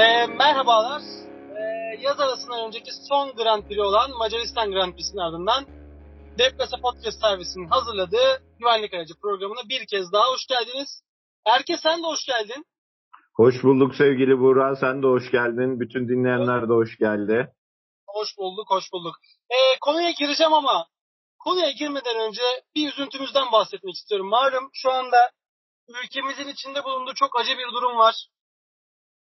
E, merhabalar. E, yaz arasından önceki son Grand Prix olan Macaristan Grand Prix'sinin ardından Deplase Podcast servisinin hazırladığı güvenlik aracı programına bir kez daha hoş geldiniz. Erke sen de hoş geldin. Hoş bulduk sevgili Buğra. Sen de hoş geldin. Bütün dinleyenler de hoş geldi. Hoş bulduk, hoş bulduk. E, konuya gireceğim ama konuya girmeden önce bir üzüntümüzden bahsetmek istiyorum. Malum şu anda ülkemizin içinde bulunduğu çok acı bir durum var.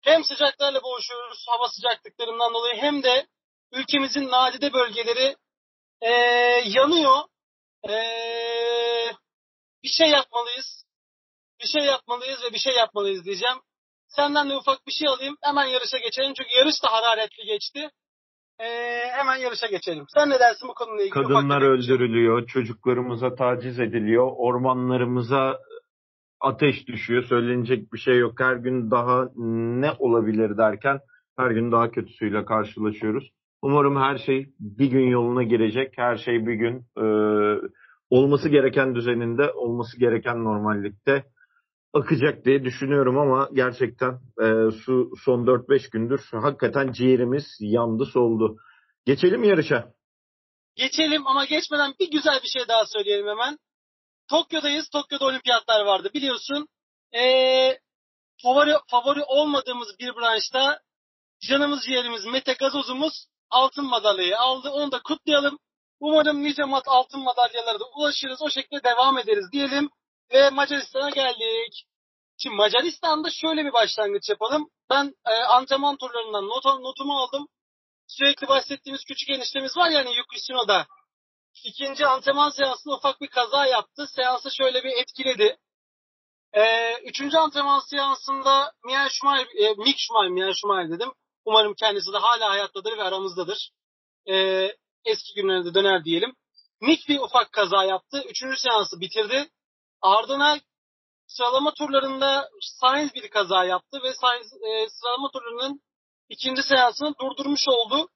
Hem sıcaklarla boğuşuyoruz hava sıcaklıklarından dolayı hem de ülkemizin nadide bölgeleri e, yanıyor. E, bir şey yapmalıyız. Bir şey yapmalıyız ve bir şey yapmalıyız diyeceğim. Senden de ufak bir şey alayım. Hemen yarışa geçelim. Çünkü yarış da hararetli geçti. Ee, hemen yarışa geçelim. Sen ne dersin bu konuyla ilgili? Kadınlar öldürülüyor, çocuklarımıza taciz ediliyor, ormanlarımıza ateş düşüyor. Söylenecek bir şey yok. Her gün daha ne olabilir derken her gün daha kötüsüyle karşılaşıyoruz. Umarım her şey bir gün yoluna girecek. Her şey bir gün e, olması gereken düzeninde, olması gereken normallikte akacak diye düşünüyorum ama gerçekten e, su son 4-5 gündür hakikaten ciğerimiz yandı soldu. Geçelim yarışa. Geçelim ama geçmeden bir güzel bir şey daha söyleyelim hemen. Tokyo'dayız. Tokyo'da olimpiyatlar vardı biliyorsun. Ee, favori, favori olmadığımız bir branşta canımız ciğerimiz Mete Gazoz'umuz altın madalyayı aldı. Onu da kutlayalım. Umarım nice mat altın madalyalara da ulaşırız. O şekilde devam ederiz diyelim. Ve Macaristan'a geldik. Şimdi Macaristan'da şöyle bir başlangıç yapalım. Ben e, antrenman turlarından not, notumu aldım. Sürekli bahsettiğimiz küçük eniştemiz var yani Yukishino'da. İkinci antrenman seansında ufak bir kaza yaptı. Seansı şöyle bir etkiledi. E, üçüncü antrenman seansında Mia Schumacher, e, Mick Schumacher, Mia Schumacher dedim. Umarım kendisi de hala hayattadır ve aramızdadır. E, eski günlerinde döner diyelim. Mick bir ufak kaza yaptı. Üçüncü seansı bitirdi. Ardına sıralama turlarında Sainz bir kaza yaptı ve Sainz e, sıralama turlarının ikinci seansını durdurmuş oldu.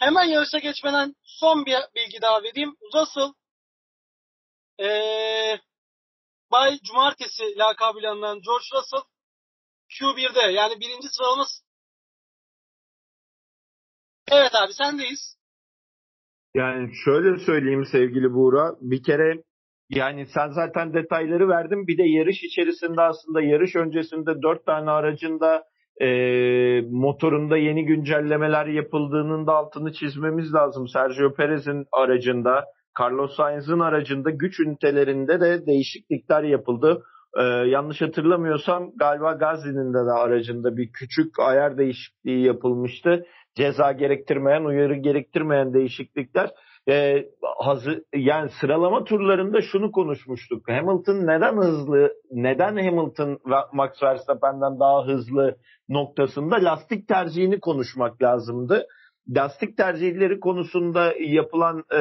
Hemen yarışa geçmeden son bir bilgi daha vereyim. Russell e, Bay Cumartesi lakabıyla anılan George Russell Q1'de yani birinci sıralama Evet abi sendeyiz. Yani şöyle söyleyeyim sevgili Buğra. Bir kere yani sen zaten detayları verdin. Bir de yarış içerisinde aslında yarış öncesinde dört tane aracında e, motorunda yeni güncellemeler yapıldığının da altını çizmemiz lazım. Sergio Perez'in aracında, Carlos Sainz'ın aracında güç ünitelerinde de değişiklikler yapıldı. Ee, yanlış hatırlamıyorsam galiba Gazi'nin de, de aracında bir küçük ayar değişikliği yapılmıştı. Ceza gerektirmeyen, uyarı gerektirmeyen değişiklikler e, hazır, yani sıralama turlarında şunu konuşmuştuk. Hamilton neden hızlı, neden Hamilton Max Verstappen'den daha hızlı noktasında lastik tercihini konuşmak lazımdı. Lastik tercihleri konusunda yapılan e,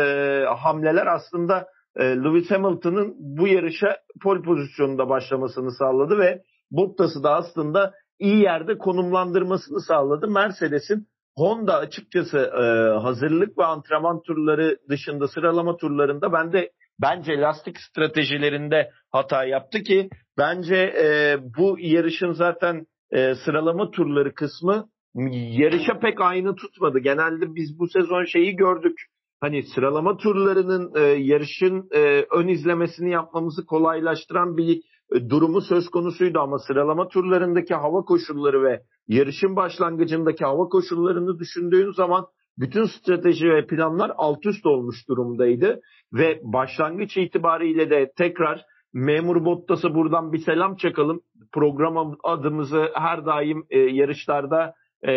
hamleler aslında e, Lewis Hamilton'ın bu yarışa pol pozisyonunda başlamasını sağladı ve Bottas'ı da aslında iyi yerde konumlandırmasını sağladı. Mercedes'in Honda açıkçası e, hazırlık ve antrenman turları dışında sıralama turlarında ben de bence lastik stratejilerinde hata yaptı ki bence e, bu yarışın zaten e, sıralama turları kısmı yarışa pek aynı tutmadı. Genelde biz bu sezon şeyi gördük. Hani sıralama turlarının e, yarışın e, ön izlemesini yapmamızı kolaylaştıran bir durumu söz konusuydu ama sıralama turlarındaki hava koşulları ve yarışın başlangıcındaki hava koşullarını düşündüğün zaman bütün strateji ve planlar alt üst olmuş durumdaydı ve başlangıç itibariyle de tekrar Memur Bottas'a buradan bir selam çakalım. Program adımızı her daim e, yarışlarda e,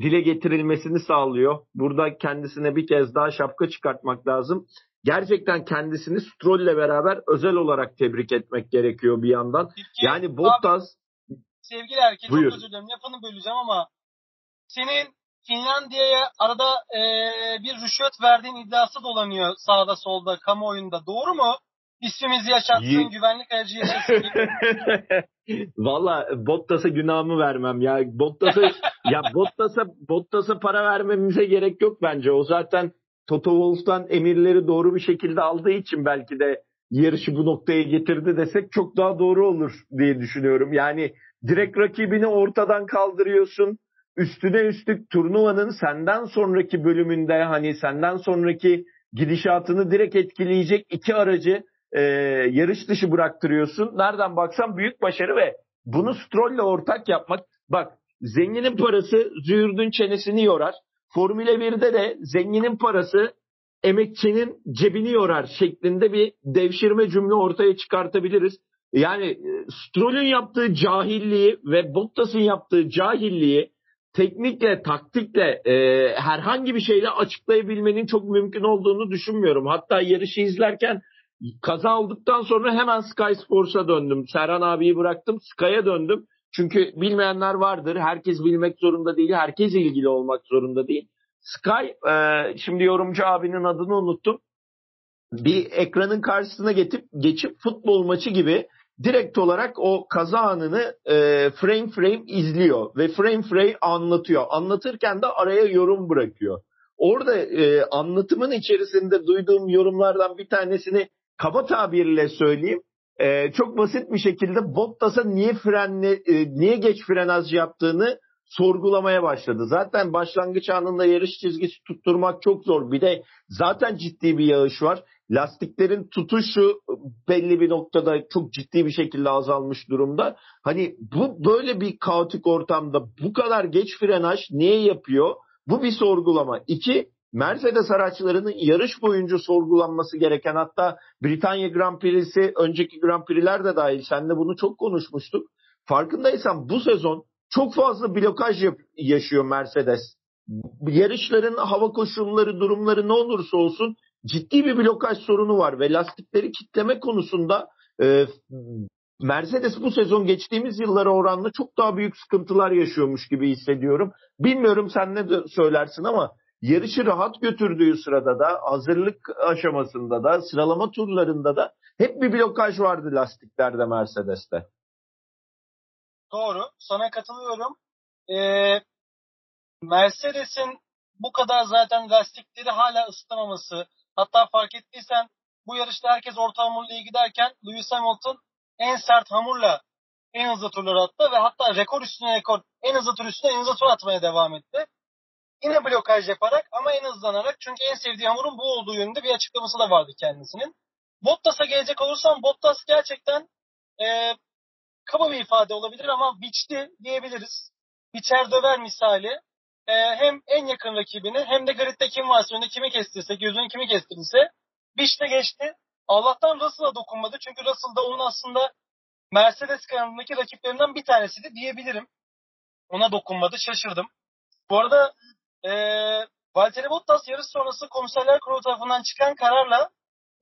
dile getirilmesini sağlıyor. Burada kendisine bir kez daha şapka çıkartmak lazım gerçekten kendisini Stroll'le beraber özel olarak tebrik etmek gerekiyor bir yandan. Peki, yani Bottas abi, sevgili erkek çok özür dilerim lafını böleceğim ama senin Finlandiya'ya arada e, bir rüşvet verdiğin iddiası dolanıyor sağda solda kamuoyunda. Doğru mu? İsmimizi yaşatsın, y- güvenlik aracı yaşasın. Valla Bottas'a günahımı vermem ya. Bottas'a ya Bottas'a Bottas'a para vermemize gerek yok bence. O zaten Toto Wolff'tan emirleri doğru bir şekilde aldığı için belki de yarışı bu noktaya getirdi desek çok daha doğru olur diye düşünüyorum. Yani direkt rakibini ortadan kaldırıyorsun. üstüne üstlük turnuvanın senden sonraki bölümünde hani senden sonraki gidişatını direkt etkileyecek iki aracı e, yarış dışı bıraktırıyorsun. Nereden baksan büyük başarı ve bunu Stroll'le ortak yapmak. Bak zenginin parası züğürdün çenesini yorar. Formüle 1'de de zenginin parası emekçinin cebini yorar şeklinde bir devşirme cümle ortaya çıkartabiliriz. Yani e, Stroll'ün yaptığı cahilliği ve Bottas'ın yaptığı cahilliği teknikle, taktikle e, herhangi bir şeyle açıklayabilmenin çok mümkün olduğunu düşünmüyorum. Hatta yarışı izlerken kaza olduktan sonra hemen Sky Sports'a döndüm. Serhan abiyi bıraktım, Sky'a döndüm. Çünkü bilmeyenler vardır. Herkes bilmek zorunda değil, herkes ilgili olmak zorunda değil. Sky, e, şimdi yorumcu abinin adını unuttum. Bir ekranın karşısına geçip, geçip futbol maçı gibi direkt olarak o kaza anını e, frame frame izliyor ve frame frame anlatıyor. Anlatırken de araya yorum bırakıyor. Orada e, anlatımın içerisinde duyduğum yorumlardan bir tanesini kaba tabirle söyleyeyim. E, çok basit bir şekilde Bottas'a niye frenle e, niye geç frenaj yaptığını sorgulamaya başladı. Zaten başlangıç anında yarış çizgisi tutturmak çok zor. Bir de zaten ciddi bir yağış var. Lastiklerin tutuşu belli bir noktada çok ciddi bir şekilde azalmış durumda. Hani bu böyle bir kaotik ortamda bu kadar geç frenaj niye yapıyor? Bu bir sorgulama. İki, Mercedes araçlarının yarış boyunca sorgulanması gereken hatta Britanya Grand Prix'si önceki Grand Prix'ler de dahil senle bunu çok konuşmuştuk. Farkındaysan bu sezon çok fazla blokaj yaşıyor Mercedes. Yarışların hava koşulları, durumları ne olursa olsun ciddi bir blokaj sorunu var ve lastikleri kitleme konusunda e, Mercedes bu sezon geçtiğimiz yıllara oranla çok daha büyük sıkıntılar yaşıyormuş gibi hissediyorum. Bilmiyorum sen ne söylersin ama yarışı rahat götürdüğü sırada da hazırlık aşamasında da sıralama turlarında da hep bir blokaj vardı lastiklerde Mercedes'te. Doğru. Sana katılıyorum. Ee, Mercedes'in bu kadar zaten lastikleri hala ısıtamaması. Hatta fark ettiysen bu yarışta herkes orta hamurla iyi giderken Lewis Hamilton en sert hamurla en hızlı turları attı ve hatta rekor üstüne rekor en hızlı tur üstüne en hızlı tur atmaya devam etti. Yine blokaj yaparak ama en hızlanarak çünkü en sevdiği hamurun bu olduğu yönünde bir açıklaması da vardı kendisinin. Bottas'a gelecek olursam Bottas gerçekten e, kaba bir ifade olabilir ama biçti diyebiliriz. Biçer döver misali. E, hem en yakın rakibini hem de gridde kim varsa önünde kimi kestirse, gözünü kimi kestirirse biçte geçti. Allah'tan Russell'a dokunmadı. Çünkü Russell da onun aslında Mercedes kanalındaki rakiplerinden bir tanesiydi diyebilirim. Ona dokunmadı. Şaşırdım. Bu arada e, Valtteri Bottas yarış sonrası komiserler kurulu tarafından çıkan kararla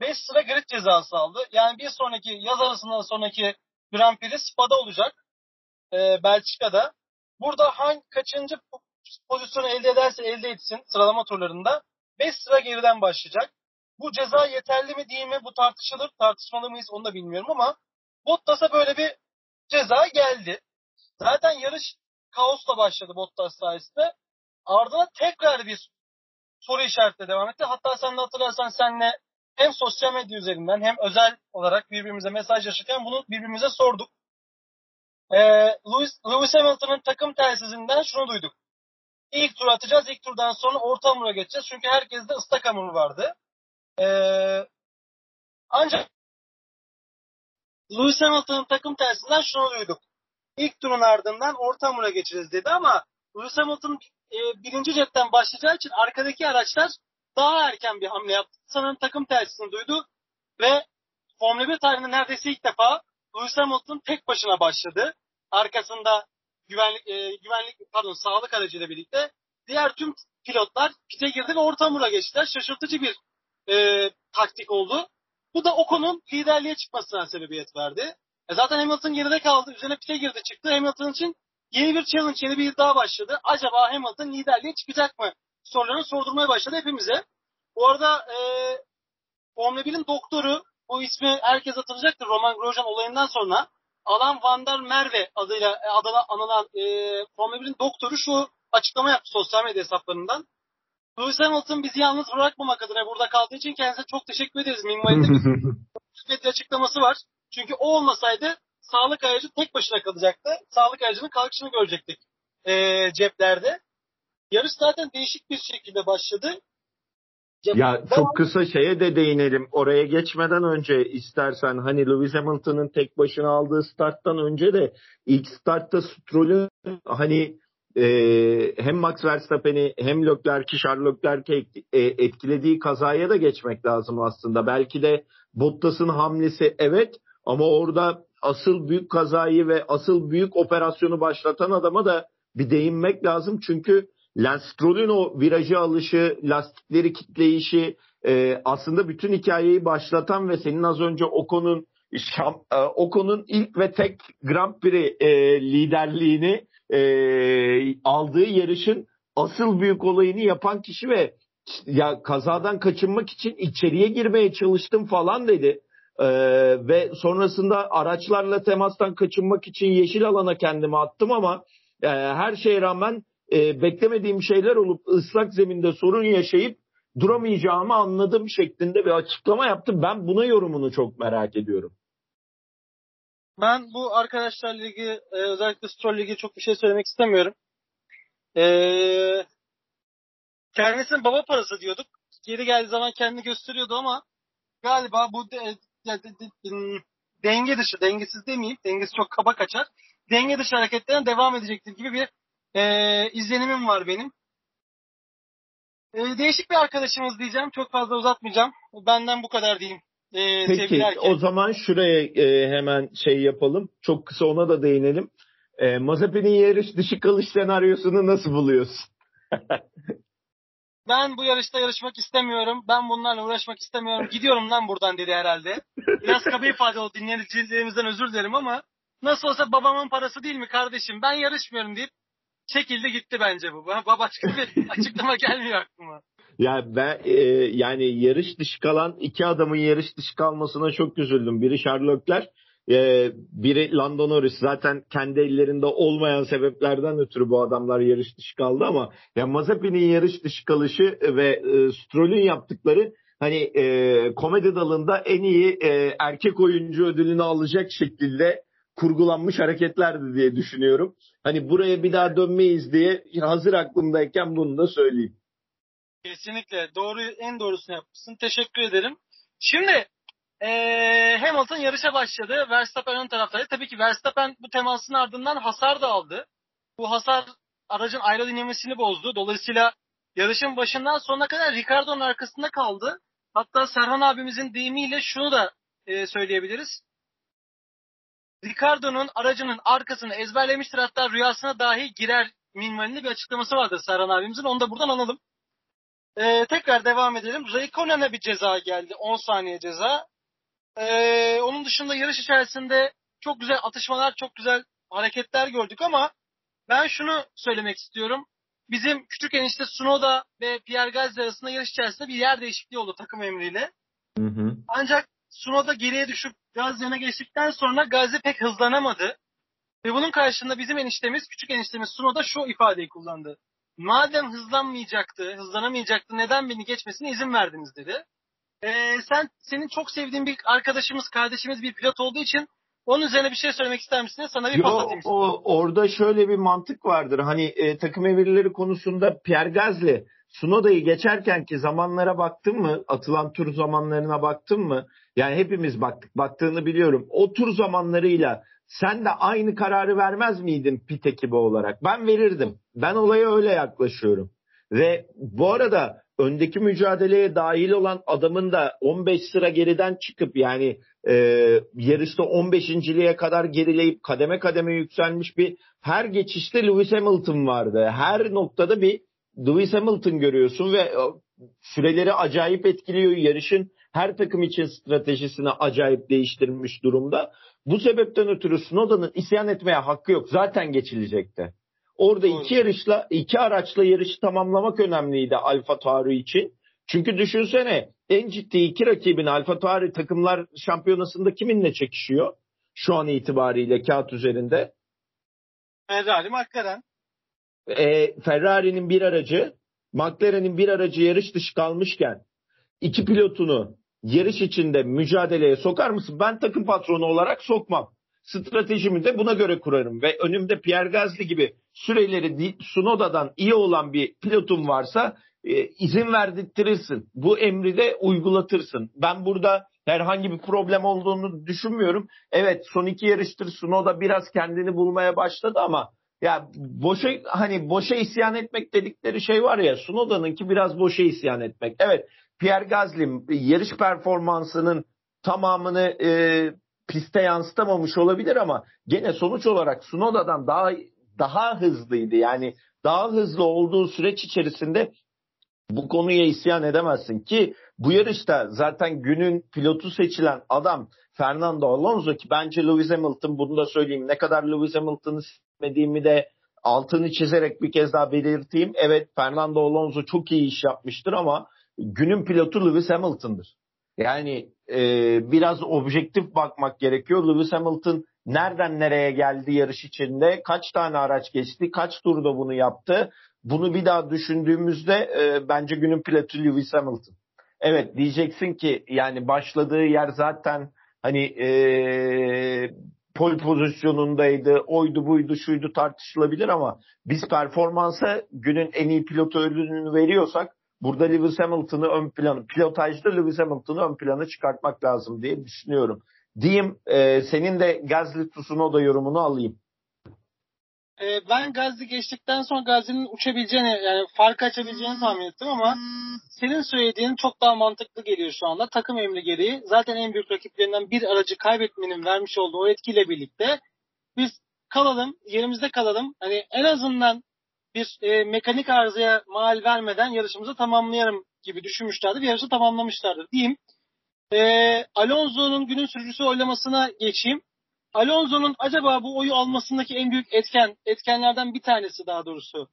5 sıra grid cezası aldı. Yani bir sonraki yaz arasından sonraki Grand Prix Spa'da olacak. E, Belçika'da. Burada hangi kaçıncı pozisyonu elde ederse elde etsin sıralama turlarında 5 sıra geriden başlayacak. Bu ceza yeterli mi değil mi bu tartışılır. Tartışmalı mıyız onu da bilmiyorum ama Bottas'a böyle bir ceza geldi. Zaten yarış kaosla başladı Bottas sayesinde. Ardına tekrar bir soru işaretle devam etti. Hatta sen de hatırlarsan senle hem sosyal medya üzerinden hem özel olarak birbirimize mesaj yaşarken bunu birbirimize sorduk. Ee, Lewis, Lewis Hamilton'ın takım telsizinden şunu duyduk. İlk tur atacağız. İlk turdan sonra orta hamura geçeceğiz. Çünkü herkeste ıslak hamur vardı. Ee, ancak Lewis Hamilton'ın takım tersinden şunu duyduk. İlk turun ardından orta hamura geçeceğiz dedi ama Lewis Hamilton e, birinci cepten başlayacağı için arkadaki araçlar daha erken bir hamle yaptı. Sanırım takım tersini duydu ve Formula 1 tarihinde neredeyse ilk defa Lewis Hamilton tek başına başladı. Arkasında güvenlik, e, güvenlik pardon sağlık aracıyla birlikte diğer tüm pilotlar pite girdi ve orta hamura geçtiler. Şaşırtıcı bir e, taktik oldu. Bu da Ocon'un liderliğe çıkmasına sebebiyet verdi. E zaten Hamilton geride kaldı. Üzerine pite girdi çıktı. Hamilton için yeni bir challenge, yeni bir iddia başladı. Acaba Hamilton liderliğe çıkacak mı? Sorularını sordurmaya başladı hepimize. Bu arada e, Formula 1'in doktoru, bu ismi herkes hatırlayacaktır Roman Grosjean olayından sonra. Alan Van der Merve adıyla e, adına anılan e, Formula 1'in doktoru şu açıklama yaptı sosyal medya hesaplarından. Lewis Hamilton bizi yalnız bırakmamak adına burada kaldığı için kendisine çok teşekkür ederiz. Minvalinde bir açıklaması var. Çünkü o olmasaydı sağlık aracı tek başına kalacaktı. Sağlık aracının kalkışını görecektik. e, ceplerde. Yarış zaten değişik bir şekilde başladı. Ya çok kısa şeye de değinelim. Oraya geçmeden önce istersen hani Lewis Hamilton'ın tek başına aldığı starttan önce de ilk startta Stroll'ün hani e, hem Max Verstappen'i hem Leclerc'i Charles Leclerc'i e, etkilediği kazaya da geçmek lazım aslında. Belki de Bottas'ın hamlesi evet ama orada asıl büyük kazayı ve asıl büyük operasyonu başlatan adama da bir değinmek lazım. Çünkü Lance Stroll'ün o virajı alışı, lastikleri kitleyişi e, aslında bütün hikayeyi başlatan ve senin az önce Ocon'un e, Ocon'un ilk ve tek Grand Prix e, liderliğini e, aldığı yarışın asıl büyük olayını yapan kişi ve ya kazadan kaçınmak için içeriye girmeye çalıştım falan dedi. Ee, ve sonrasında araçlarla temastan kaçınmak için yeşil alana kendimi attım ama e, her şeye rağmen e, beklemediğim şeyler olup ıslak zeminde sorun yaşayıp duramayacağımı anladım şeklinde bir açıklama yaptım. Ben buna yorumunu çok merak ediyorum. Ben bu arkadaşlar ligi e, özellikle Stroll ligi çok bir şey söylemek istemiyorum. E, kendisinin baba parası diyorduk. Geri geldiği zaman kendini gösteriyordu ama galiba bu de, de, de, de, denge dışı, dengesiz demeyeyim, dengesi çok kaba kaçar. Denge dışı hareketlerine devam edecektir gibi bir e, izlenimim var benim. E, değişik bir arkadaşımız diyeceğim. Çok fazla uzatmayacağım. Benden bu kadar diyeyim. E, Peki o zaman şuraya e, hemen şey yapalım. Çok kısa ona da değinelim. E, Mazepin'in yarış dışı kalış senaryosunu nasıl buluyorsun? ben bu yarışta yarışmak istemiyorum. Ben bunlarla uğraşmak istemiyorum. Gidiyorum lan buradan dedi herhalde. Biraz kaba ifade oldu. Dinleyicilerimizden özür dilerim ama nasıl olsa babamın parası değil mi kardeşim? Ben yarışmıyorum deyip çekildi gitti bence bu. Başka bir açıklama gelmiyor aklıma. Ya ben e, yani yarış dışı kalan iki adamın yarış dışı kalmasına çok üzüldüm. Biri Sherlockler, e, biri Lando Norris. Zaten kendi ellerinde olmayan sebeplerden ötürü bu adamlar yarış dışı kaldı ama ya Mazepin'in yarış dışı kalışı ve e, Stroll'ün yaptıkları hani e, komedi dalında en iyi e, erkek oyuncu ödülünü alacak şekilde kurgulanmış hareketlerdi diye düşünüyorum. Hani buraya bir daha dönmeyiz diye hazır aklımdayken bunu da söyleyeyim. Kesinlikle doğru en doğrusunu yapmışsın. Teşekkür ederim. Şimdi ee, Hamilton yarışa başladı. Verstappen ön taraftaydı. Tabii ki Verstappen bu temasın ardından hasar da aldı. Bu hasar aracın aerodinamisini bozdu. Dolayısıyla yarışın başından sonuna kadar Ricardo'nun arkasında kaldı. Hatta Serhan abimizin deyimiyle şunu da e, söyleyebiliriz. Ricardo'nun aracının arkasını ezberlemiştir hatta rüyasına dahi girer minvalinde bir açıklaması vardır Serhan abimizin. Onu da buradan analım. Ee, tekrar devam edelim. Raikkonen'e bir ceza geldi. 10 saniye ceza. Ee, onun dışında yarış içerisinde çok güzel atışmalar, çok güzel hareketler gördük ama ben şunu söylemek istiyorum. Bizim küçük enişte Sunoda ve Pierre Gasly arasında yarış içerisinde bir yer değişikliği oldu takım emriyle. Hı hı. Ancak Sunoda geriye düşüp gaz yana geçtikten sonra Gazi pek hızlanamadı. Ve bunun karşılığında bizim eniştemiz, küçük eniştemiz Sunoda şu ifadeyi kullandı. Madem hızlanmayacaktı, hızlanamayacaktı neden beni geçmesine izin verdiniz dedi. Ee, sen senin çok sevdiğin bir arkadaşımız, kardeşimiz bir pilot olduğu için onun üzerine bir şey söylemek ister misin? Sana bir pas atayım. O, orada şöyle bir mantık vardır. Hani e, takım emirleri konusunda Pierre Gasly Sunoda'yı geçerken ki zamanlara baktın mı? Atılan tur zamanlarına baktın mı? Yani hepimiz baktık. Baktığını biliyorum. O tur zamanlarıyla sen de aynı kararı vermez miydin pit ekibi olarak? Ben verirdim. Ben olaya öyle yaklaşıyorum. Ve bu arada öndeki mücadeleye dahil olan adamın da 15 sıra geriden çıkıp yani e, yarışta 15.liğe kadar gerileyip kademe kademe yükselmiş bir her geçişte Lewis Hamilton vardı. Her noktada bir Lewis Hamilton görüyorsun ve e, süreleri acayip etkiliyor. Yarışın her takım için stratejisini acayip değiştirmiş durumda. Bu sebepten ötürü Snowden'ın isyan etmeye hakkı yok. Zaten geçilecekti. Orada Doğru. iki yarışla, iki araçla yarışı tamamlamak önemliydi Alfa Tauri için. Çünkü düşünsene en ciddi iki rakibin Alfa Tauri takımlar şampiyonasında kiminle çekişiyor? Şu an itibariyle kağıt üzerinde. Ferrari, McLaren. E, Ferrari'nin bir aracı, McLaren'in bir aracı yarış dışı kalmışken iki pilotunu yarış içinde mücadeleye sokar mısın? Ben takım patronu olarak sokmam. Stratejimi de buna göre kurarım ve önümde Pierre Gasly gibi süreleri Sunoda'dan iyi olan bir pilotum varsa e, izin verdirtirsin. Bu emri de uygulatırsın. Ben burada herhangi bir problem olduğunu düşünmüyorum. Evet son iki yarıştır Sunoda biraz kendini bulmaya başladı ama ya boşa hani boşa isyan etmek dedikleri şey var ya Sunoda'nınki biraz boşa isyan etmek. Evet Pierre Gasly yarış performansının tamamını e, piste yansıtamamış olabilir ama gene sonuç olarak Sunoda'dan daha daha hızlıydı. Yani daha hızlı olduğu süreç içerisinde bu konuya isyan edemezsin ki bu yarışta zaten günün pilotu seçilen adam Fernando Alonso ki bence Lewis Hamilton bunu da söyleyeyim. Ne kadar Lewis Hamilton'ı sevmediğimi de altını çizerek bir kez daha belirteyim. Evet Fernando Alonso çok iyi iş yapmıştır ama günün pilotu Lewis Hamilton'dır. Yani e, biraz objektif bakmak gerekiyor. Lewis Hamilton nereden nereye geldi yarış içinde, kaç tane araç geçti, kaç turda bunu yaptı. Bunu bir daha düşündüğümüzde e, bence günün pilotu Lewis Hamilton. Evet diyeceksin ki yani başladığı yer zaten hani e, pol pozisyonundaydı, oydu buydu şuydu tartışılabilir ama biz performansa günün en iyi pilotu ödülünü veriyorsak burada Lewis Hamilton'ı ön planı, pilotajda Lewis Hamilton'ı ön plana çıkartmak lazım diye düşünüyorum. Diyeyim e, senin de Gazli Tsunoda yorumunu alayım. E, ben Gazli geçtikten sonra Gazli'nin uçabileceğini yani fark açabileceğini tahmin ettim ama senin söylediğin çok daha mantıklı geliyor şu anda. Takım emri gereği zaten en büyük rakiplerinden bir aracı kaybetmenin vermiş olduğu o etkiyle birlikte biz kalalım, yerimizde kalalım. Hani en azından bir e, mekanik arızaya mal vermeden yarışımızı tamamlayalım gibi düşünmüşlerdi. Bir yarışı tamamlamışlardır diyeyim. E, Alonso'nun günün sürücüsü oylamasına geçeyim. Alonso'nun acaba bu oyu almasındaki en büyük etken, etkenlerden bir tanesi daha doğrusu.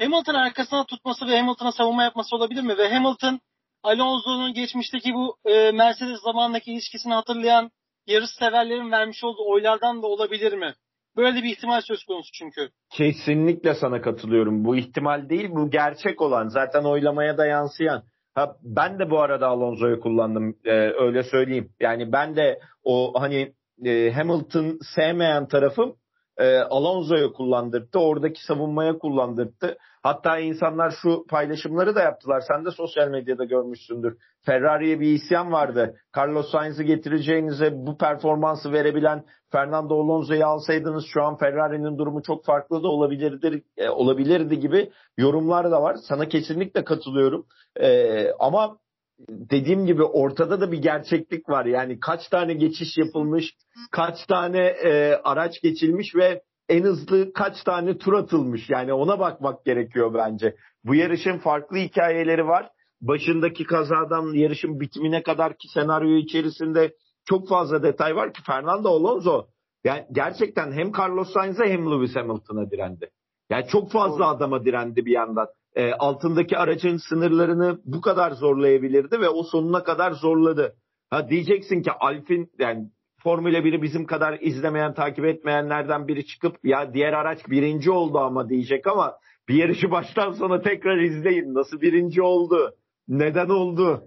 Hamilton arkasına tutması ve Hamilton'a savunma yapması olabilir mi? Ve Hamilton Alonso'nun geçmişteki bu e, Mercedes zamanındaki ilişkisini hatırlayan yarış severlerin vermiş olduğu oylardan da olabilir mi? Böyle bir ihtimal söz konusu çünkü. Kesinlikle sana katılıyorum. Bu ihtimal değil, bu gerçek olan. Zaten oylamaya da yansıyan. Ha, ben de bu arada Alonso'yu kullandım e, öyle söyleyeyim. Yani ben de o hani e, Hamilton sevmeyen tarafım e, Alonso'yu kullandırdı. Oradaki savunmaya kullandırdı. Hatta insanlar şu paylaşımları da yaptılar. Sen de sosyal medyada görmüşsündür. Ferrari'ye bir isyan vardı. Carlos Sainz'i getireceğinize bu performansı verebilen Fernando Alonso'yu alsaydınız şu an Ferrari'nin durumu çok farklı da olabilirdi, e, olabilirdi gibi yorumlar da var. Sana kesinlikle katılıyorum. E, ama dediğim gibi ortada da bir gerçeklik var. Yani kaç tane geçiş yapılmış, kaç tane e, araç geçilmiş ve en hızlı kaç tane tur atılmış. Yani ona bakmak gerekiyor bence. Bu yarışın farklı hikayeleri var. Başındaki kazadan yarışın bitimine kadar ki senaryo içerisinde çok fazla detay var ki Fernando Alonso yani gerçekten hem Carlos Sainz'e hem Lewis Hamilton'a direndi. Yani çok fazla adama direndi bir yandan e, altındaki aracın sınırlarını bu kadar zorlayabilirdi ve o sonuna kadar zorladı. Ha diyeceksin ki Alfin yani Formula 1'i bizim kadar izlemeyen, takip etmeyenlerden biri çıkıp ya diğer araç birinci oldu ama diyecek ama bir yarışı baştan sona tekrar izleyin. Nasıl birinci oldu? Neden oldu?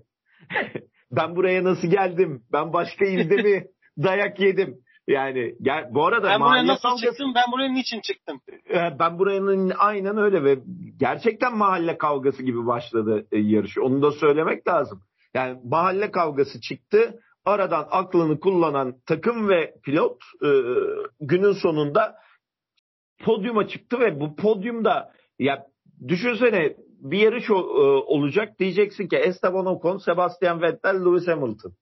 ben buraya nasıl geldim? Ben başka ilde mi dayak yedim? Yani gel, bu arada ben buraya nasıl çıktım? Ben buraya niçin çıktım? E, ben buranın aynen öyle ve gerçekten mahalle kavgası gibi başladı e, yarış. Onu da söylemek lazım. Yani mahalle kavgası çıktı. Aradan aklını kullanan takım ve pilot e, günün sonunda podyuma çıktı ve bu podyumda ya düşünsene bir yarış o, e, olacak diyeceksin ki Esteban Ocon, Sebastian Vettel, Lewis Hamilton.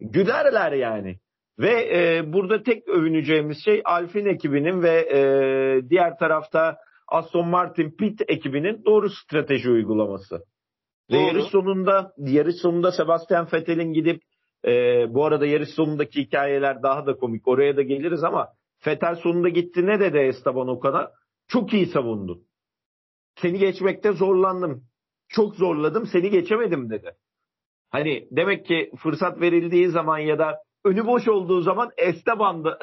Gülerler yani. Ve e, burada tek övüneceğimiz şey Alfin ekibinin ve e, diğer tarafta Aston Martin Pit ekibinin doğru strateji uygulaması. Doğru. Ve yarış sonunda yarış sonunda Sebastian Vettel'in gidip e, bu arada yarış sonundaki hikayeler daha da komik. Oraya da geliriz ama Vettel sonunda gitti ne dedi Esteban Ocon'a? Çok iyi savundun. Seni geçmekte zorlandım. Çok zorladım seni geçemedim dedi. Hani demek ki fırsat verildiği zaman ya da önü boş olduğu zaman Esteban'da,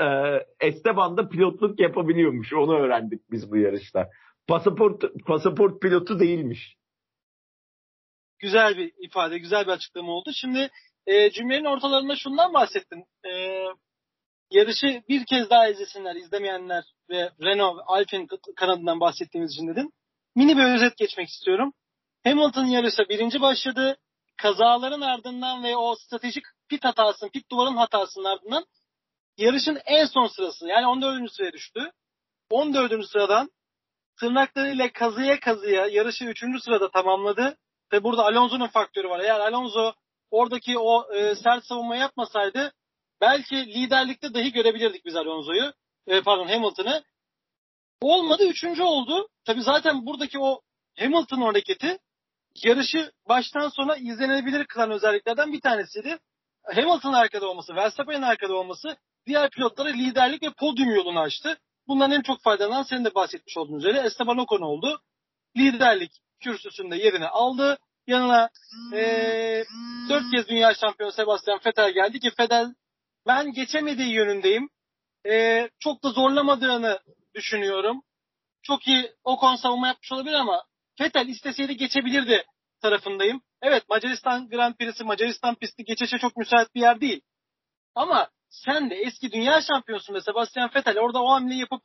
e, Esteban'da pilotluk yapabiliyormuş. Onu öğrendik biz bu yarışta. Pasaport, pasaport pilotu değilmiş. Güzel bir ifade, güzel bir açıklama oldu. Şimdi e, cümlenin ortalarında şundan bahsettin. E, yarışı bir kez daha izlesinler, izlemeyenler ve Renault, Alpine kanadından bahsettiğimiz için dedim. Mini bir özet geçmek istiyorum. Hamilton yarışa birinci başladı. Kazaların ardından ve o stratejik pit hatasının, pit duvarın hatasının ardından yarışın en son sırası yani 14. sıraya düştü. 14. sıradan tırnaklarıyla kazıya kazıya yarışı 3. sırada tamamladı. Ve burada Alonso'nun faktörü var. Eğer Alonso oradaki o e, sert savunma yapmasaydı belki liderlikte dahi görebilirdik biz Alonso'yu. E, pardon Hamilton'ı. Olmadı. Üçüncü oldu. Tabi zaten buradaki o Hamilton hareketi yarışı baştan sona izlenebilir kılan özelliklerden bir tanesiydi. Hamilton'ın arkada olması, Verstappen'in arkada olması diğer pilotlara liderlik ve podyum yolunu açtı. Bundan en çok faydalanan senin de bahsetmiş olduğun üzere Esteban Ocon oldu. Liderlik kürsüsünde yerini aldı. Yanına ee, dört kez dünya şampiyonu Sebastian Vettel geldi ki Vettel ben geçemediği yönündeyim. E, çok da zorlamadığını düşünüyorum. Çok iyi Ocon savunma yapmış olabilir ama Vettel isteseydi geçebilirdi tarafındayım. Evet Macaristan Grand Prix'si Macaristan pisti geçişe çok müsait bir yer değil. Ama sen de eski dünya şampiyonsun ve Sebastian Vettel orada o hamle yapıp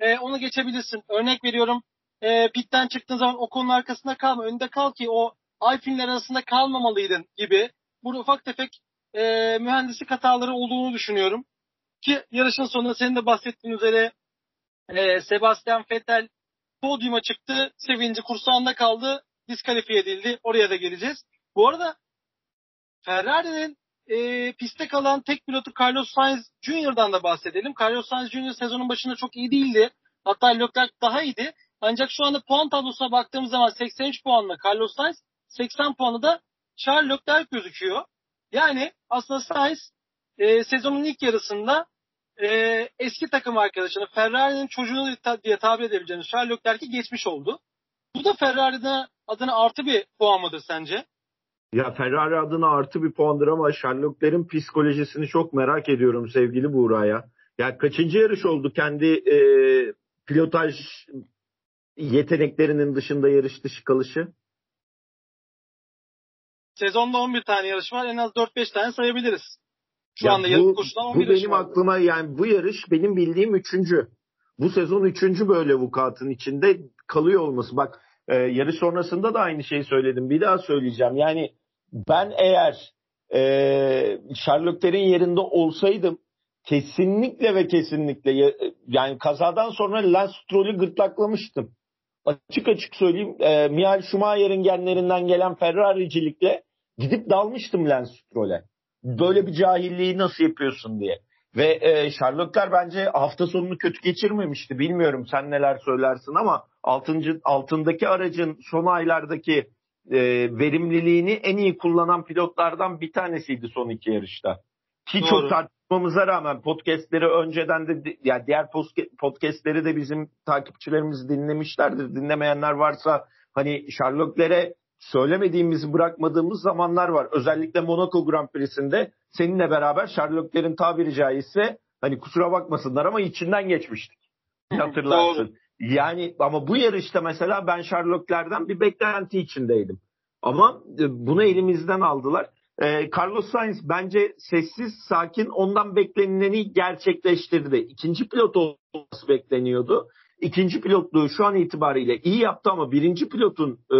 e, onu geçebilirsin. Örnek veriyorum e, pitten çıktığın zaman o konunun arkasında kalma. Önünde kal ki o Alpinler arasında kalmamalıydın gibi. Burada ufak tefek e, mühendislik hataları olduğunu düşünüyorum. Ki yarışın sonunda senin de bahsettiğin üzere e, Sebastian Vettel podyuma çıktı. Sevinci kursağında kaldı. Diskalifiye edildi. Oraya da geleceğiz. Bu arada Ferrari'nin e, piste kalan tek pilotu Carlos Sainz Jr.'dan da bahsedelim. Carlos Sainz Jr. sezonun başında çok iyi değildi. Hatta Leclerc daha iyiydi. Ancak şu anda puan tablosuna baktığımız zaman 83 puanla Carlos Sainz, 80 puanı da Charles Leclerc gözüküyor. Yani aslında Sainz e, sezonun ilk yarısında e, eski takım arkadaşını Ferrari'nin çocuğunu diye tabir edebileceğimiz Charles Leclerc'i geçmiş oldu. Bu da Ferrari'de adına artı bir puan mıdır sence? Ya Ferrari adına artı bir puandır ama Sherlock'lerin psikolojisini çok merak ediyorum sevgili Buğra'ya. Ya kaçıncı yarış oldu kendi e, pilotaj yeteneklerinin dışında yarış dışı kalışı? Sezonda 11 tane yarış var. En az 4-5 tane sayabiliriz. Şu ya anda bu, bu benim var. aklıma yani bu yarış benim bildiğim üçüncü. Bu sezon üçüncü böyle vukuatın içinde kalıyor olması. Bak e, yarış sonrasında da aynı şeyi söyledim. Bir daha söyleyeceğim. Yani ben eğer e, Sherlock'lerin yerinde olsaydım kesinlikle ve kesinlikle yani kazadan sonra Lance Stroll'ü gırtlaklamıştım. Açık açık söyleyeyim e, Michael Schumacher'in genlerinden gelen Ferrari'cilikle gidip dalmıştım Lance Stroll'e. Böyle bir cahilliği nasıl yapıyorsun diye. Ve e, Sherlockler bence hafta sonunu kötü geçirmemişti. Bilmiyorum sen neler söylersin ama altıncı, altındaki aracın son aylardaki e, verimliliğini en iyi kullanan pilotlardan bir tanesiydi son iki yarışta. Ki Doğru. çok tartışmamıza rağmen podcastleri önceden de yani diğer podcastleri de bizim takipçilerimiz dinlemişlerdir. Dinlemeyenler varsa hani Sherlock'lere söylemediğimizi bırakmadığımız zamanlar var. Özellikle Monaco Grand Prix'sinde seninle beraber Sherlock'lerin tabiri caizse hani kusura bakmasınlar ama içinden geçmiştik. Hatırlarsın. Yani ama bu yarışta mesela ben Sherlock'lerden bir beklenti içindeydim. Ama e, bunu elimizden aldılar. Ee, Carlos Sainz bence sessiz, sakin, ondan beklenileni gerçekleştirdi. İkinci pilot olması bekleniyordu. İkinci pilotluğu şu an itibariyle iyi yaptı ama birinci pilotun e,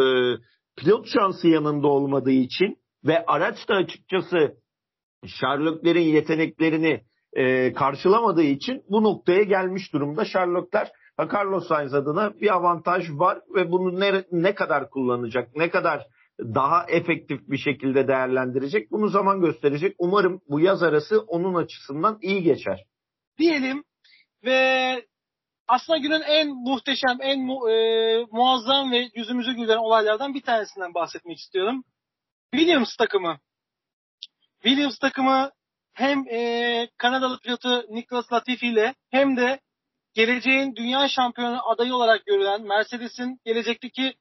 pilot şansı yanında olmadığı için ve araç da açıkçası Sherlock'lerin yeteneklerini e, karşılamadığı için bu noktaya gelmiş durumda. Sherlock'lar Carlos Sainz adına bir avantaj var ve bunu ne, ne kadar kullanacak, ne kadar daha efektif bir şekilde değerlendirecek bunu zaman gösterecek. Umarım bu yaz arası onun açısından iyi geçer. Diyelim ve aslında günün en muhteşem, en mu, e, muazzam ve yüzümüzü güldüren olaylardan bir tanesinden bahsetmek istiyorum. Williams takımı. Williams takımı hem e, Kanadalı pilotu Nicholas Latifi ile hem de geleceğin dünya şampiyonu adayı olarak görülen Mercedes'in gelecekteki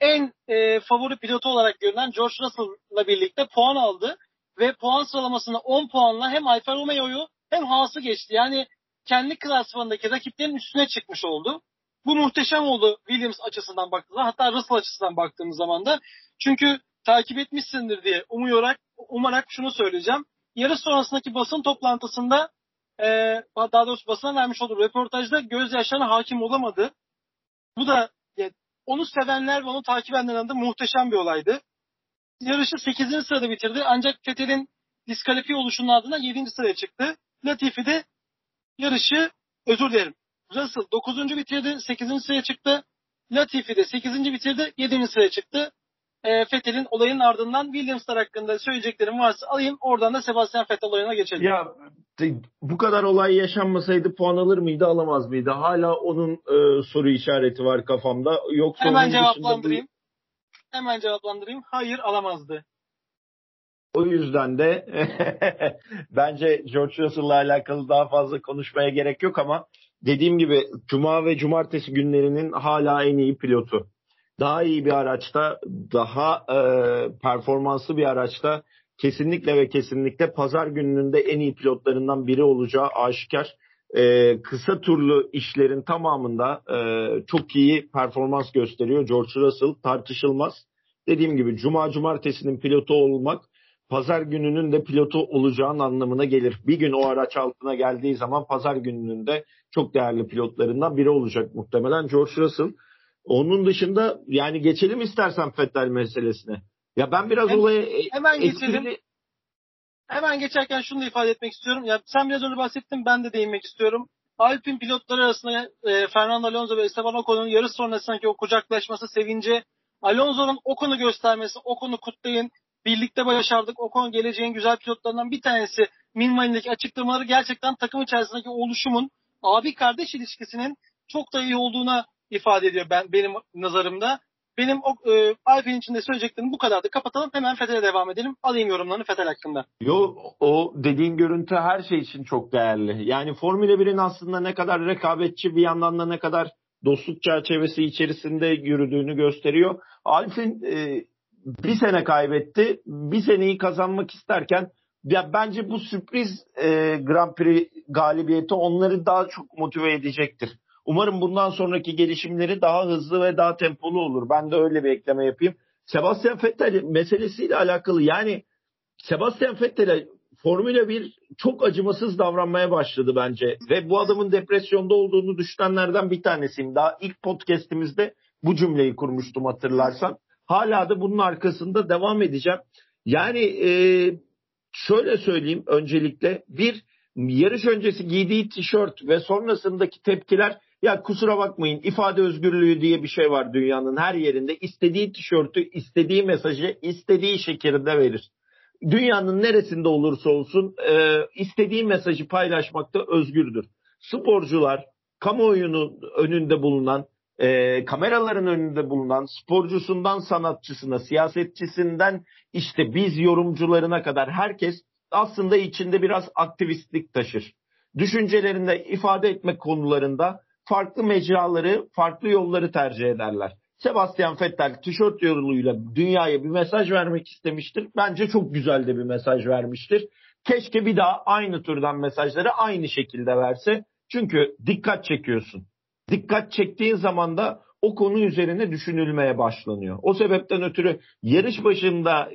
en e, favori pilotu olarak görülen George Russell'la birlikte puan aldı. Ve puan sıralamasında 10 puanla hem Alfa Romeo'yu hem Haas'ı geçti. Yani kendi klasmanındaki rakiplerin üstüne çıkmış oldu. Bu muhteşem oldu Williams açısından baktığımızda hatta Russell açısından baktığımız zaman da. Çünkü takip etmişsindir diye umuyarak, umarak şunu söyleyeceğim. Yarış sonrasındaki basın toplantısında e, daha doğrusu basına vermiş olduğu röportajda gözyaşlarına hakim olamadı. Bu da yani, onu sevenler ve onu takip edenler adına muhteşem bir olaydı. Yarışı 8. sırada bitirdi ancak Fethel'in diskalifiye oluşunun ardından 7. sıraya çıktı. Latifi de yarışı özür dilerim. Russell 9. bitirdi 8. sıraya çıktı. Latifi de 8. bitirdi 7. sıraya çıktı. E, Fethel'in olayın ardından Williams'lar hakkında söyleyeceklerim varsa alayım. Oradan da Sebastian Vettel olayına geçelim. Ya bu kadar olay yaşanmasaydı puan alır mıydı alamaz mıydı? Hala onun e, soru işareti var kafamda. Yoksa Hemen cevaplandırayım. Bir... Hemen cevaplandırayım. Hayır alamazdı. O yüzden de bence George Russell'la alakalı daha fazla konuşmaya gerek yok ama dediğim gibi Cuma ve Cumartesi günlerinin hala en iyi pilotu. Daha iyi bir araçta, daha e, performanslı bir araçta kesinlikle ve kesinlikle pazar gününün de en iyi pilotlarından biri olacağı aşikar. E, kısa turlu işlerin tamamında e, çok iyi performans gösteriyor George Russell tartışılmaz. Dediğim gibi Cuma Cumartesi'nin pilotu olmak pazar gününün de pilotu olacağın anlamına gelir. Bir gün o araç altına geldiği zaman pazar gününün de çok değerli pilotlarından biri olacak muhtemelen George Russell. Onun dışında yani geçelim istersen Fettel meselesine. Ya ben biraz Hem, olaya hemen etkili... geçelim. Hemen geçerken şunu da ifade etmek istiyorum. Ya sen biraz önce bahsettin ben de değinmek istiyorum. Alpin pilotları arasında e, Fernando Alonso ve Esteban Ocon'un yarış sonrasındaki o kucaklaşması, sevinci, Alonso'nun Ocon'u göstermesi, Ocon'u kutlayın, birlikte başardık, Ocon geleceğin güzel pilotlarından bir tanesi Minway'daki açıklamaları gerçekten takım içerisindeki oluşumun abi kardeş ilişkisinin çok da iyi olduğuna ifade ediyor ben benim nazarımda. Benim o, e, Alp'in içinde söyleyeceklerim bu kadardı. Kapatalım hemen Fethel'e devam edelim. Alayım yorumlarını Fethel hakkında. Yo o dediğin görüntü her şey için çok değerli. Yani Formula 1'in aslında ne kadar rekabetçi bir yandan da ne kadar dostluk çerçevesi içerisinde yürüdüğünü gösteriyor. Alp'in e, bir sene kaybetti. Bir seneyi kazanmak isterken ya bence bu sürpriz e, Grand Prix galibiyeti onları daha çok motive edecektir. Umarım bundan sonraki gelişimleri daha hızlı ve daha tempolu olur. Ben de öyle bir ekleme yapayım. Sebastian Vettel meselesiyle alakalı yani Sebastian Vettel'e Formula 1 çok acımasız davranmaya başladı bence. Ve bu adamın depresyonda olduğunu düşünenlerden bir tanesiyim. Daha ilk podcastimizde bu cümleyi kurmuştum hatırlarsan. Hala da bunun arkasında devam edeceğim. Yani e, şöyle söyleyeyim öncelikle bir yarış öncesi giydiği tişört ve sonrasındaki tepkiler ya kusura bakmayın ifade özgürlüğü diye bir şey var dünyanın her yerinde. İstediği tişörtü, istediği mesajı istediği şekilde verir. Dünyanın neresinde olursa olsun e, istediği mesajı paylaşmakta özgürdür. Sporcular kamuoyunun önünde bulunan, e, kameraların önünde bulunan sporcusundan sanatçısına, siyasetçisinden işte biz yorumcularına kadar herkes aslında içinde biraz aktivistlik taşır. Düşüncelerinde ifade etme konularında farklı mecraları, farklı yolları tercih ederler. Sebastian Vettel tişört yoluyla dünyaya bir mesaj vermek istemiştir. Bence çok güzel de bir mesaj vermiştir. Keşke bir daha aynı türden mesajları aynı şekilde verse. Çünkü dikkat çekiyorsun. Dikkat çektiğin zaman da o konu üzerine düşünülmeye başlanıyor. O sebepten ötürü yarış başında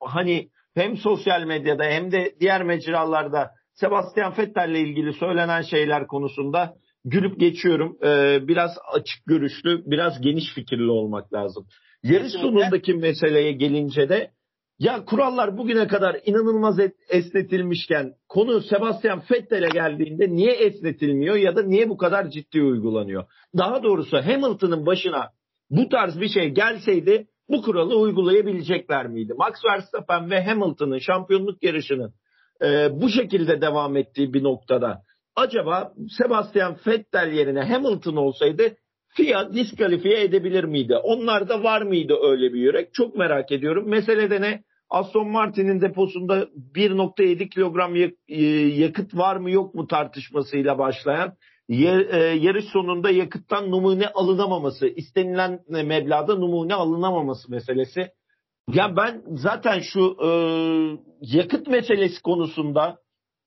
hani hem sosyal medyada hem de diğer mecralarda Sebastian Vettel ile ilgili söylenen şeyler konusunda gülüp geçiyorum. Ee, biraz açık görüşlü, biraz geniş fikirli olmak lazım. Yarış sonundaki meseleye gelince de ya kurallar bugüne kadar inanılmaz esnetilmişken konu Sebastian Vettel'e geldiğinde niye esnetilmiyor ya da niye bu kadar ciddi uygulanıyor? Daha doğrusu Hamilton'ın başına bu tarz bir şey gelseydi bu kuralı uygulayabilecekler miydi? Max Verstappen ve Hamilton'ın şampiyonluk yarışının e, bu şekilde devam ettiği bir noktada acaba Sebastian Vettel yerine Hamilton olsaydı FIA diskalifiye edebilir miydi? Onlarda var mıydı öyle bir yürek? Çok merak ediyorum. Mesele de ne? Aston Martin'in deposunda 1.7 kilogram e, yakıt var mı yok mu tartışmasıyla başlayan e, yarış sonunda yakıttan numune alınamaması, istenilen meblağda numune alınamaması meselesi. Ya ben zaten şu e, yakıt meselesi konusunda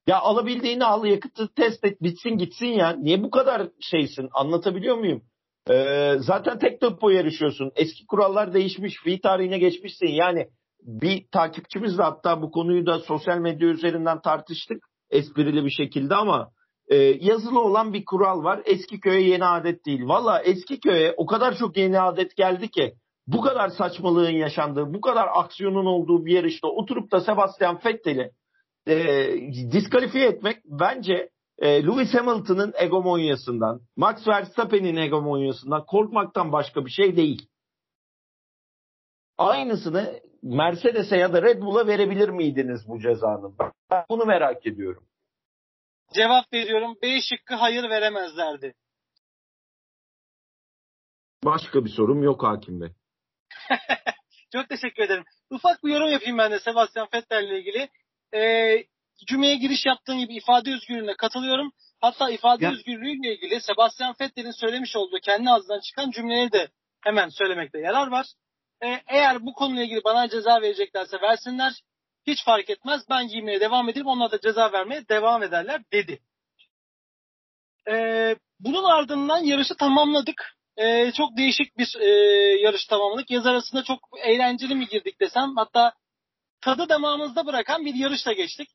ya alabildiğini al yakıtı test et bitsin gitsin ya. Niye bu kadar şeysin anlatabiliyor muyum? Ee, zaten tek tempo yarışıyorsun. Eski kurallar değişmiş. Fi tarihine geçmişsin. Yani bir takipçimizle hatta bu konuyu da sosyal medya üzerinden tartıştık. esprili bir şekilde ama e, yazılı olan bir kural var. Eski köye yeni adet değil. Valla eski köye o kadar çok yeni adet geldi ki bu kadar saçmalığın yaşandığı, bu kadar aksiyonun olduğu bir yarışta oturup da Sebastian Vettel'i e, diskalifiye etmek bence e, Lewis Hamilton'ın egomonyasından, Max Verstappen'in egomonyasından korkmaktan başka bir şey değil. Aynısını Mercedes'e ya da Red Bull'a verebilir miydiniz bu cezanın? Ben bunu merak ediyorum. Cevap veriyorum. B şıkkı hayır veremezlerdi. Başka bir sorum yok Hakim Bey. Çok teşekkür ederim. Ufak bir yorum yapayım ben de Sebastian Vettel ile ilgili. Ee, cümleye giriş yaptığın gibi ifade özgürlüğüne katılıyorum. Hatta ifade ya. özgürlüğüyle ilgili Sebastian Vettel'in söylemiş olduğu kendi ağzından çıkan cümleyi de hemen söylemekte yarar var. Ee, eğer bu konuyla ilgili bana ceza vereceklerse versinler. Hiç fark etmez. Ben giymeye devam edeyim. Onlar da ceza vermeye devam ederler dedi. Ee, bunun ardından yarışı tamamladık. Ee, çok değişik bir e, yarış tamamladık. Yaz arasında çok eğlenceli mi girdik desem. Hatta tadı damağımızda bırakan bir yarışla geçtik.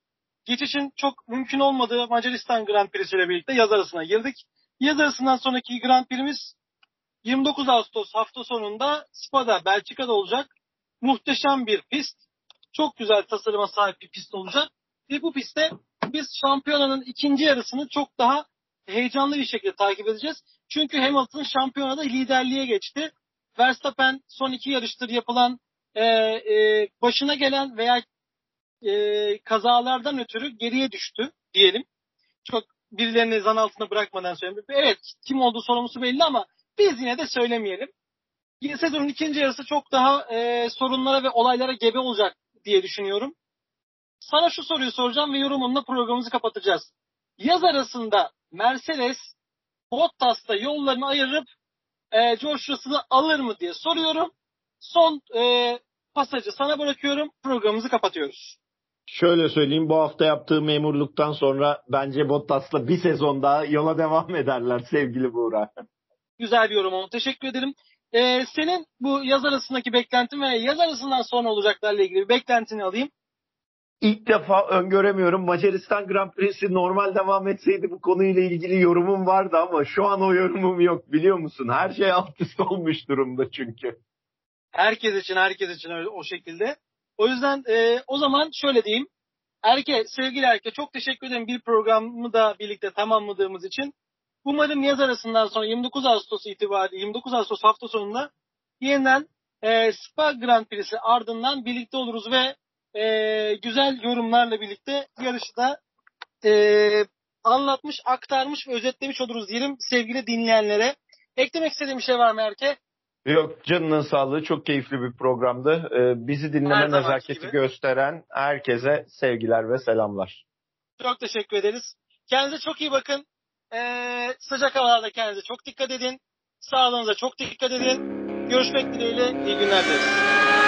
Geçişin çok mümkün olmadığı Macaristan Grand Prix'si ile birlikte yaz arasına girdik. Yaz arasından sonraki Grand Prix'miz 29 Ağustos hafta sonunda Spa'da, Belçika'da olacak. Muhteşem bir pist. Çok güzel tasarıma sahip bir pist olacak. Ve bu pistte biz şampiyonanın ikinci yarısını çok daha heyecanlı bir şekilde takip edeceğiz. Çünkü Hamilton şampiyonada liderliğe geçti. Verstappen son iki yarıştır yapılan e, e, başına gelen veya e, kazalardan ötürü geriye düştü diyelim. Çok birilerini zan altında bırakmadan söyleyeyim. Evet kim olduğu sorumlusu belli ama biz yine de söylemeyelim. Sezonun ikinci yarısı çok daha e, sorunlara ve olaylara gebe olacak diye düşünüyorum. Sana şu soruyu soracağım ve yorumunla programımızı kapatacağız. Yaz arasında Mercedes Bottas'ta yollarını ayırıp e, George Russell'ı alır mı diye soruyorum. Son e, pasajı sana bırakıyorum. Programımızı kapatıyoruz. Şöyle söyleyeyim bu hafta yaptığı memurluktan sonra bence Bottas'la bir sezon daha yola devam ederler sevgili Buğra. Güzel bir yorum oldu. Teşekkür ederim. Ee, senin bu yaz arasındaki beklentin ve yaz arasından sonra olacaklarla ilgili bir beklentini alayım. İlk defa öngöremiyorum. Macaristan Grand Prix'si normal devam etseydi bu konuyla ilgili yorumum vardı ama şu an o yorumum yok biliyor musun? Her şey alt üst olmuş durumda çünkü. Herkes için herkes için o şekilde. O yüzden e, o zaman şöyle diyeyim. Erke, sevgili Erke çok teşekkür ederim bir programı da birlikte tamamladığımız için. Umarım yaz arasından sonra 29 Ağustos itibariyle 29 Ağustos hafta sonunda yeniden e, Spa Grand Prix'si ardından birlikte oluruz ve e, güzel yorumlarla birlikte yarışı da e, anlatmış, aktarmış ve özetlemiş oluruz diyelim sevgili dinleyenlere. Eklemek istediğim bir şey var mı Erke? Yok canının sağlığı çok keyifli bir programdı. Ee, bizi dinleme nezaketi gibi. gösteren herkese sevgiler ve selamlar. Çok teşekkür ederiz. Kendinize çok iyi bakın. Ee, sıcak havalarda kendinize çok dikkat edin. Sağlığınıza çok dikkat edin. Görüşmek dileğiyle iyi günler dileriz.